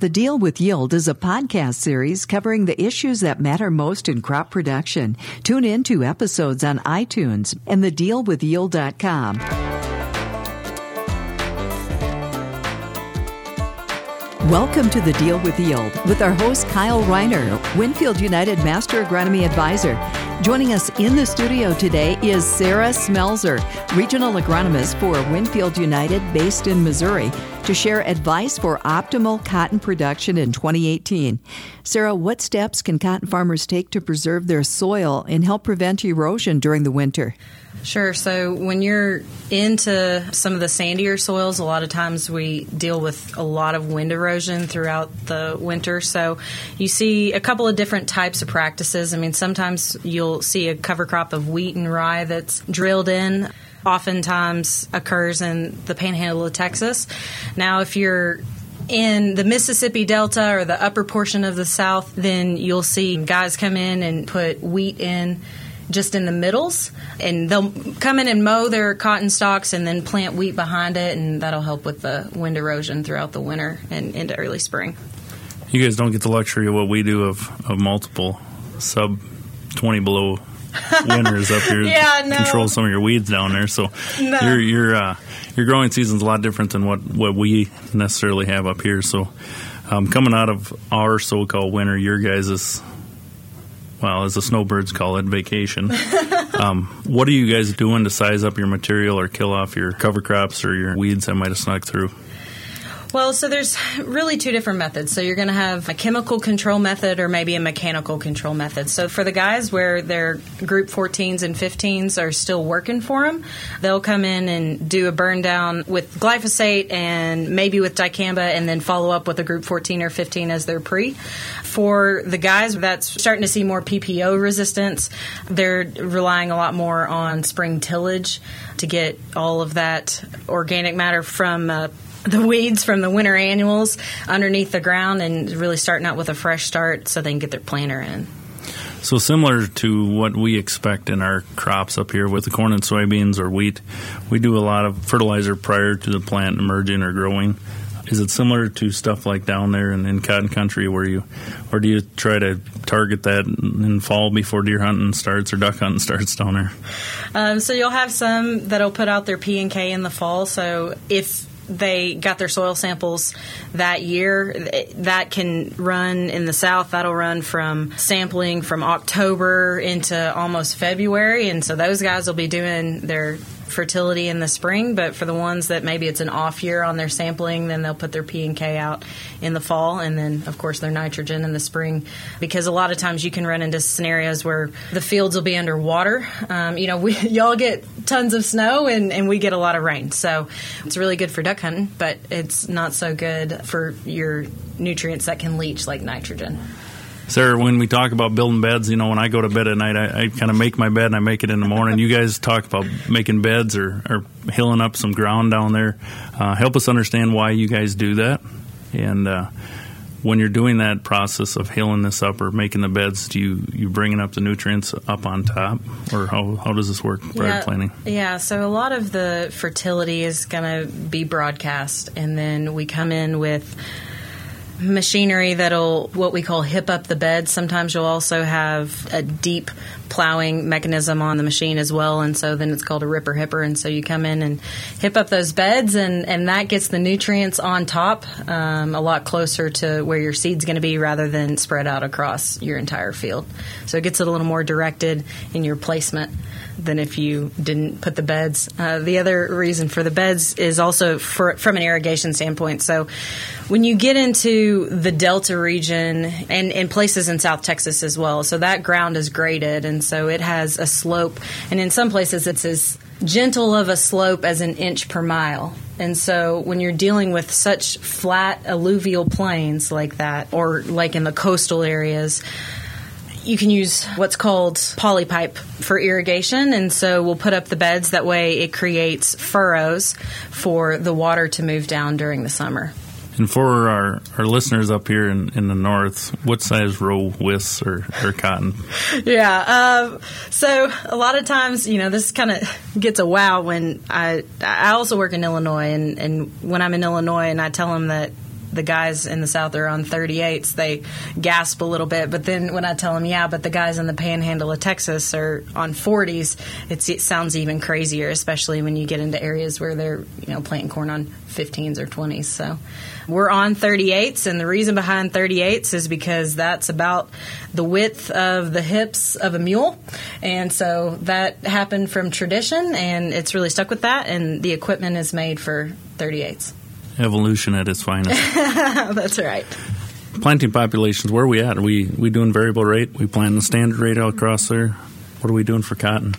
The Deal with Yield is a podcast series covering the issues that matter most in crop production. Tune in to episodes on iTunes and thedealwithyield.com. Welcome to the Deal with Yield with our host Kyle Reiner, Winfield United Master Agronomy Advisor. Joining us in the studio today is Sara Smelser, Regional Agronomist for Winfield United based in Missouri, to share advice for optimal cotton production in 2018. Sara, what steps can cotton farmers take to preserve their soil and help prevent erosion during the winter? Sure. So when you're into some of the sandier soils, a lot of times we deal with a lot of wind erosion throughout the winter. So you see a couple of different types of practices. I mean, sometimes you'll see a cover crop of wheat and rye that's drilled in. Oftentimes occurs in the panhandle of Texas. Now, if you're in the Mississippi Delta or the upper portion of the South, then you'll see guys come in and put wheat in just in the middles, and they'll come in and mow their cotton stalks and then plant wheat behind it, and that'll help with the wind erosion throughout the winter and into early spring. You guys don't get the luxury of what we do of, of multiple sub 20 below winters up here yeah, no. control some of your weeds down there. So no. your your uh, your growing season's a lot different than what, what we necessarily have up here. So um, coming out of our so-called winter, your guys' well, as the snowbirds call it, vacation. um, what are you guys doing to size up your material or kill off your cover crops or your weeds that might have snuck through? Well, so there's really two different methods. So you're going to have a chemical control method or maybe a mechanical control method. So for the guys where their group 14s and 15s are still working for them, they'll come in and do a burn down with glyphosate and maybe with dicamba and then follow up with a group 14 or 15 as their pre. For the guys that's starting to see more PPO resistance, they're relying a lot more on spring tillage to get all of that organic matter from uh, the weeds from the winter annuals underneath the ground and really starting out with a fresh start so they can get their planter in. So similar to what we expect in our crops up here with the corn and soybeans or wheat, we do a lot of fertilizer prior to the plant emerging or growing. Is it similar to stuff like down there in, in cotton country where you, or do you try to target that in fall before deer hunting starts or duck hunting starts down there? Um, so you'll have some that'll put out their P and K in the fall. So if they got their soil samples that year. That can run in the south. That'll run from sampling from October into almost February, and so those guys will be doing their fertility in the spring, but for the ones that maybe it's an off year on their sampling, then they'll put their P and K out in the fall, and then of course their nitrogen in the spring. Because a lot of times you can run into scenarios where the fields will be underwater. Um, you know, we y'all get tons of snow and, and we get a lot of rain, so it's really good for duck hunting, but it's not so good for your nutrients that can leach like nitrogen. Sara, when we talk about building beds, you know, when I go to bed at night, I, I kind of make my bed and I make it in the morning. You guys talk about making beds or, or hilling up some ground down there. Uh, help us understand why you guys do that. And uh, when you're doing that process of hilling this up or making the beds, do you you bringing up the nutrients up on top, or how, how does this work prior yeah, to planting? Yeah, so a lot of the fertility is going to be broadcast, and then we come in with machinery that'll what we call hip up the bed. Sometimes you'll also have a deep plowing mechanism on the machine as well, and so then it's called a ripper hipper. And so you come in and hip up those beds, and and that gets the nutrients on top um, a lot closer to where your seed's going to be, rather than spread out across your entire field. So it gets it a little more directed in your placement than if you didn't put the beds. Uh, the other reason for the beds is also for, from an irrigation standpoint. So when you get into the Delta region and, in places in South Texas as well, so that ground is graded and so it has a slope, and in some places it's as gentle of a slope as an inch per mile. And so when you're dealing with such flat alluvial plains like that, or like in the coastal areas, you can use what's called polypipe for irrigation. And so we'll put up the beds. That way it creates furrows for the water to move down during the summer. And for our, our listeners up here in, in the north, what size row withs or, or cotton? yeah. Um, so a lot of times, you know, this kind of gets a wow when I I also work in Illinois, and, and when I'm in Illinois and I tell them that the guys in the south are on 38s, they gasp a little bit. But then when I tell them, yeah, but the guys in the panhandle of Texas are on 40s, it sounds even crazier, especially when you get into areas where they're you know planting corn on 15s or 20s. So we're on 38s, and the reason behind 38s is because that's about the width of the hips of a mule, and so that happened from tradition, and it's really stuck with that. And the equipment is made for 38s. Evolution at its finest. that's right. Planting populations, where are we at? Are we we doing variable rate? We planting the standard rate out across there? What are we doing for cotton?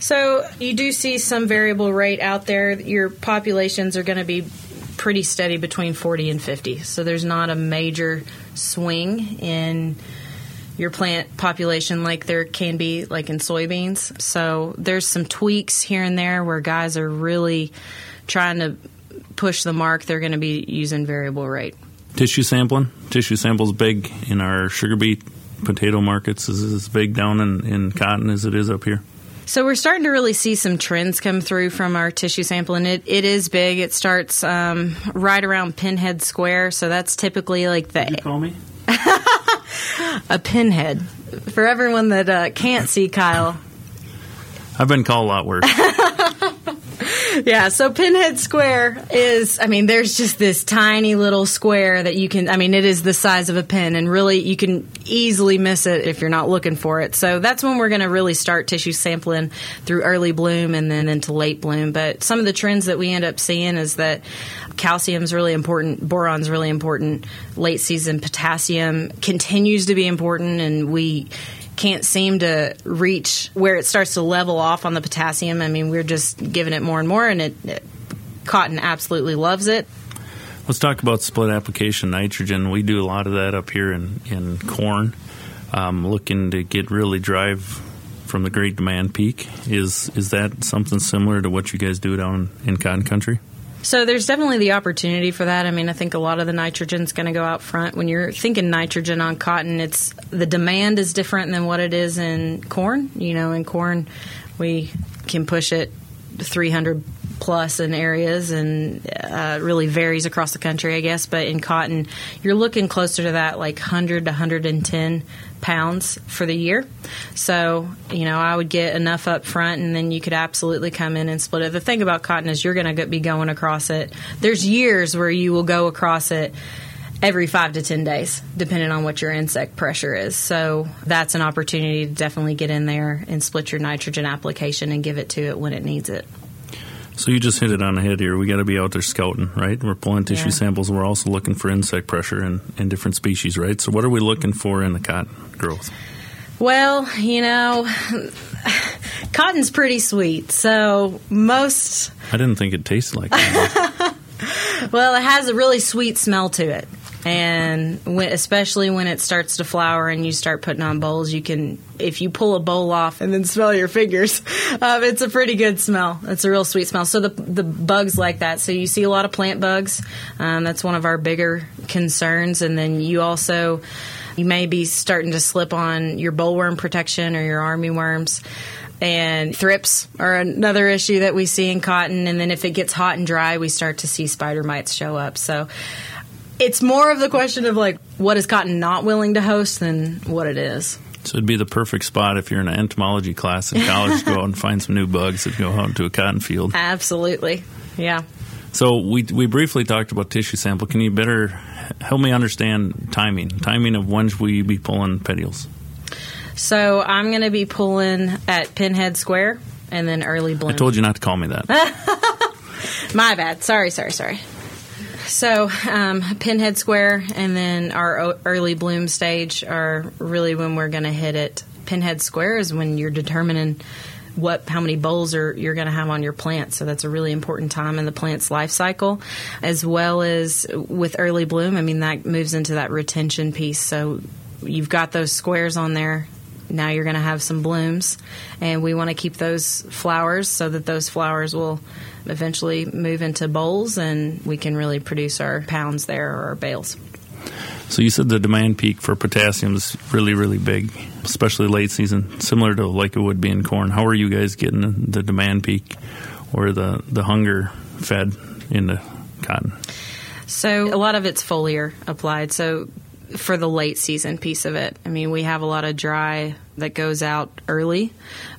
So you do see some variable rate out there. Your populations are going to be pretty steady between 40 and 50. So there's not a major swing in your plant population like there can be like in soybeans. So there's some tweaks here and there where guys are really trying to push the mark. They're going to be using variable rate. Tissue sampling. Tissue samples big in our sugar beet potato markets. Is as big down in, in cotton as it is up here? So we're starting to really see some trends come through from our tissue sample, and it, it is big. It starts um, right around Pinhead Square, so that's typically like the. Did you call me? a pinhead. For everyone that uh, can't see Kyle, I've been called a lot worse. yeah, so Pinhead Square is, I mean, there's just this tiny little square that you can, I mean, it is the size of a pin, and really you can easily miss it if you're not looking for it. So that's when we're going to really start tissue sampling through early bloom and then into late bloom. But some of the trends that we end up seeing is that calcium is really important, boron's really important, late season potassium continues to be important, and we can't seem to reach where it starts to level off on the potassium. I mean, we're just giving it more and more, and it, it cotton absolutely loves it. Let's talk about split application nitrogen. We do a lot of that up here in, in corn. Um, looking to get really drive from the great demand peak. Is is that something similar to what you guys do down in cotton country? So there's definitely the opportunity for that. I mean, I think a lot of the nitrogen's going to go out front. When you're thinking nitrogen on cotton, it's the demand is different than what it is in corn. You know, in corn, we can push it 300 plus in areas and uh, really varies across the country, I guess. But in cotton, you're looking closer to that like 100 to 110 pounds for the year. So, you know, I would get enough up front and then you could absolutely come in and split it. The thing about cotton is you're going to be going across it. There's years where you will go across it every five to 10 days, depending on what your insect pressure is. So that's an opportunity to definitely get in there and split your nitrogen application and give it to it when it needs it. So you just hit it on the head here. We got to be out there scouting, right? We're pulling tissue yeah. samples. We're also looking for insect pressure in, in different species, right? So what are we looking for in the cotton growth? Well, you know, cotton's pretty sweet. So most. I didn't think it tasted like that. well, it has a really sweet smell to it and when, especially when it starts to flower and you start putting on bolls, you can if you pull a boll off and then smell your fingers, um, it's a pretty good smell. It's a real sweet smell. So the the bugs like that. So you see a lot of plant bugs. Um, that's one of our bigger concerns, and then you also you may be starting to slip on your bollworm protection or your army worms and thrips are another issue that we see in cotton. And then if it gets hot and dry, we start to see spider mites show up. So it's more of the question of like what is cotton not willing to host than what it is. So it'd be the perfect spot if you're in an entomology class in college to go out and find some new bugs that go out into a cotton field. Absolutely, yeah. So we we briefly talked about tissue sample. Can you better help me understand timing? Timing of when should we be pulling petioles? So I'm going to be pulling at Pinhead Square and then early bloom. I told you not to call me that. My bad. Sorry, sorry, sorry. So, um, Pinhead Square and then our early bloom stage are really when we're going to hit it. Pinhead Square is when you're determining what how many bolls are you're going to have on your plant. So that's a really important time in the plant's life cycle, as well as with early bloom. I mean that moves into that retention piece. So you've got those squares on there. Now you're going to have some blooms, and we want to keep those flowers so that those flowers will eventually move into bolls and we can really produce our pounds there or our bales. So you said the demand peak for potassium is really, really big, especially late season, similar to like it would be in corn. How are you guys getting the demand peak or the, the hunger fed in the cotton? So a lot of it's foliar applied. So for the late season piece of it, I mean, we have a lot of dry that goes out early,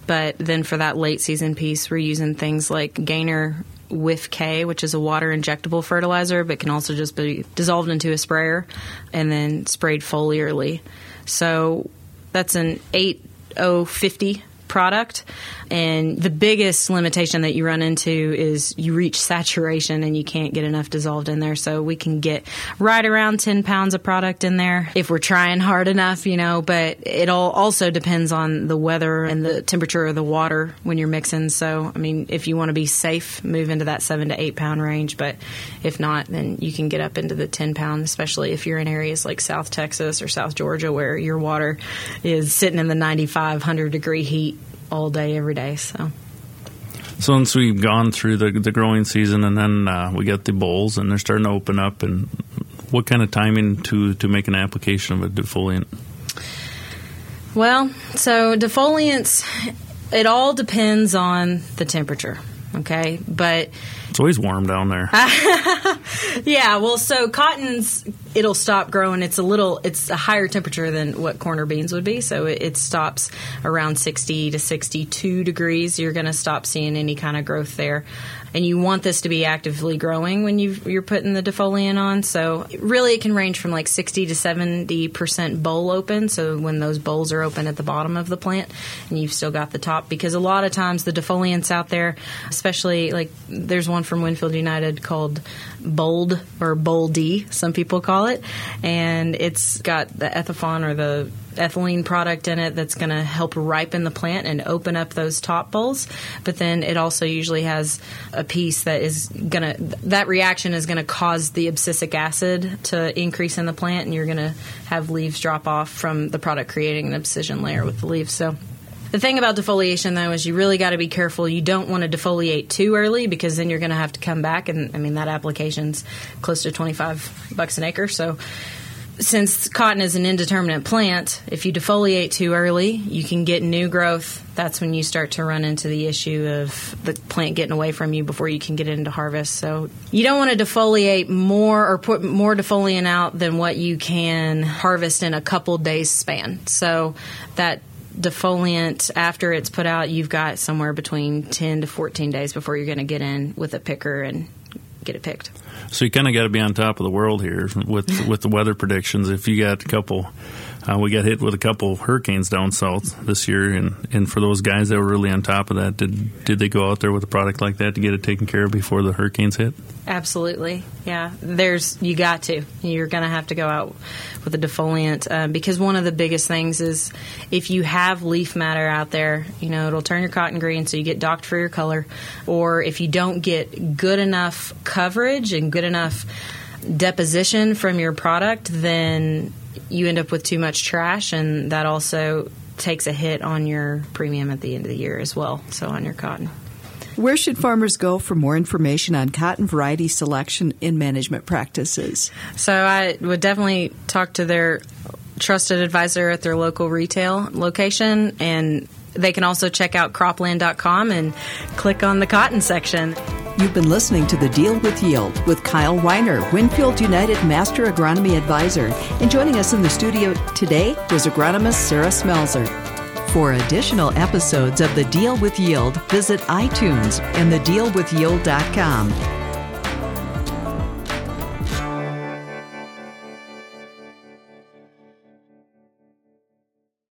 but then for that late season piece, we're using things like Gainer Whiff K, which is a water injectable fertilizer, but can also just be dissolved into a sprayer and then sprayed foliarly. So that's an 8050 product. And the biggest limitation that you run into is you reach saturation and you can't get enough dissolved in there. So we can get right around 10 pounds of product in there if we're trying hard enough, you know, but it all also depends on the weather and the temperature of the water when you're mixing. So, I mean, if you want to be safe, move into that seven to eight pound range. But if not, then you can get up into the 10 pound, especially if you're in areas like South Texas or South Georgia where your water is sitting in the 95, 100 degree heat all day, every day. So. So once we've gone through the the growing season, and then uh, we get the bolls, and they're starting to open up, and what kind of timing to to make an application of a defoliant? Well, so defoliants, it all depends on the temperature. Okay, but it's always warm down there. yeah, well, so cotton's it'll stop growing. It's a little, it's a higher temperature than what corner beans would be, so it, it stops around sixty to sixty-two degrees. You're going to stop seeing any kind of growth there, and you want this to be actively growing when you you're putting the defoliant on. So really, it can range from like sixty to seventy percent boll open. So when those bolls are open at the bottom of the plant, and you've still got the top, because a lot of times the defoliants out there, especially like there's one from Winfield United called Bold or Boldy, some people call it, and it's got the ethephon or the ethylene product in it that's going to help ripen the plant and open up those top bolls. But then it also usually has a piece that is going to, that reaction is going to cause the abscisic acid to increase in the plant, and you're going to have leaves drop off from the product creating an abscission layer with the leaves. So the thing about defoliation, though, is you really got to be careful. You don't want to defoliate too early because then you're going to have to come back, and I mean that application's close to 25 bucks an acre. So since cotton is an indeterminate plant, if you defoliate too early, you can get new growth. That's when you start to run into the issue of the plant getting away from you before you can get it into harvest. So you don't want to defoliate more or put more defoliant out than what you can harvest in a couple days span. So that defoliant after it's put out, you've got somewhere between 10 to 14 days before you're going to get in with a picker and get it picked. So you kind of got to be on top of the world here with with the weather predictions. If you got a couple, uh, we got hit with a couple hurricanes down south this year, and, and for those guys that were really on top of that, did did they go out there with a product like that to get it taken care of before the hurricanes hit? Absolutely, yeah. There's you got to. You're going to have to go out with a defoliant um, because one of the biggest things is if you have leaf matter out there, you know it'll turn your cotton green, so you get docked for your color, or if you don't get good enough coverage and good enough deposition from your product, then you end up with too much trash, and that also takes a hit on your premium at the end of the year as well. So on your cotton. Where should farmers go for more information on cotton variety selection and management practices? So I would definitely talk to their trusted advisor at their local retail location and they can also check out cropland.com and click on the cotton section. You've been listening to The Deal with Yield with Kyle Weiner, Winfield United Master Agronomy Advisor. And joining us in the studio today was agronomist Sara Smelser. For additional episodes of The Deal with Yield, visit iTunes and thedealwithyield.com.